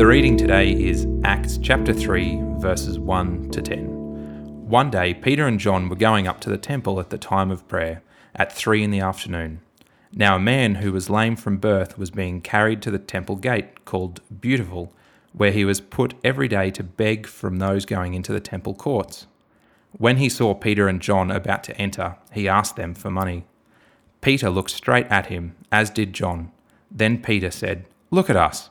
The reading today is Acts chapter 3, verses 1 to 10. One day, Peter and John were going up to the temple at the time of prayer, at 3 in the afternoon. Now, a man who was lame from birth was being carried to the temple gate, called Beautiful, where he was put every day to beg from those going into the temple courts. When he saw Peter and John about to enter, he asked them for money. Peter looked straight at him, as did John. Then Peter said, Look at us.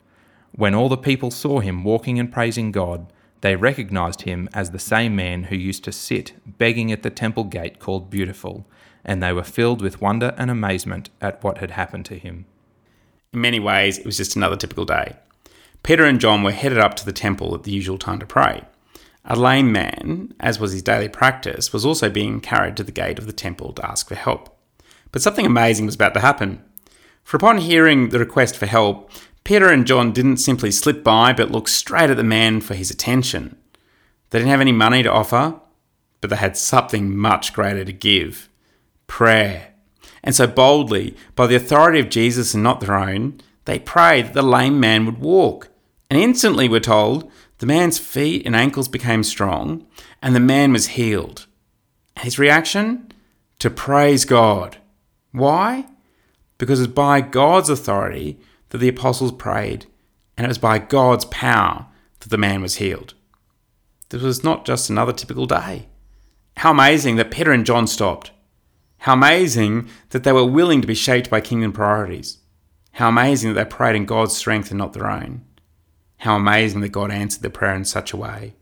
When all the people saw him walking and praising God, they recognized him as the same man who used to sit begging at the temple gate called Beautiful, and they were filled with wonder and amazement at what had happened to him. In many ways, it was just another typical day. Peter and John were headed up to the temple at the usual time to pray. A lame man, as was his daily practice, was also being carried to the gate of the temple to ask for help. But something amazing was about to happen. For upon hearing the request for help, Peter and John didn't simply slip by but looked straight at the man for his attention. They didn't have any money to offer, but they had something much greater to give prayer. And so boldly, by the authority of Jesus and not their own, they prayed that the lame man would walk. And instantly, we're told, the man's feet and ankles became strong, and the man was healed. His reaction? To praise God. Why? Because it's by God's authority that the apostles prayed, and it was by God's power that the man was healed. This was not just another typical day. How amazing that Peter and John stopped. How amazing that they were willing to be shaped by kingdom priorities. How amazing that they prayed in God's strength and not their own. How amazing that God answered their prayer in such a way.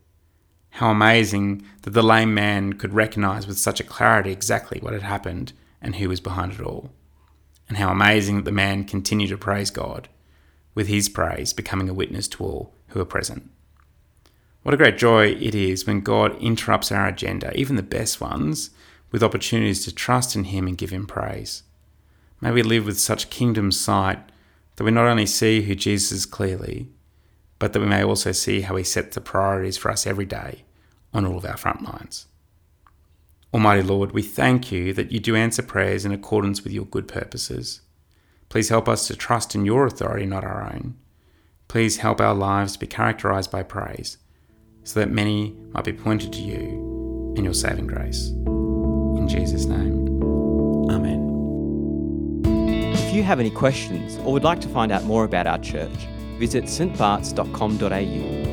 How amazing that the lame man could recognize with such a clarity exactly what had happened and who was behind it all and how amazing that the man continued to praise God, with his praise becoming a witness to all who are present. What a great joy it is when God interrupts our agenda, even the best ones, with opportunities to trust in Him and give Him praise. May we live with such kingdom sight that we not only see who Jesus is clearly, but that we may also see how He sets the priorities for us every day on all of our front lines. Almighty Lord, we thank you that you do answer prayers in accordance with your good purposes. Please help us to trust in your authority, not our own. Please help our lives to be characterized by praise, so that many might be pointed to you and your saving grace. In Jesus' name, Amen. If you have any questions or would like to find out more about our church, visit stbarts.com.au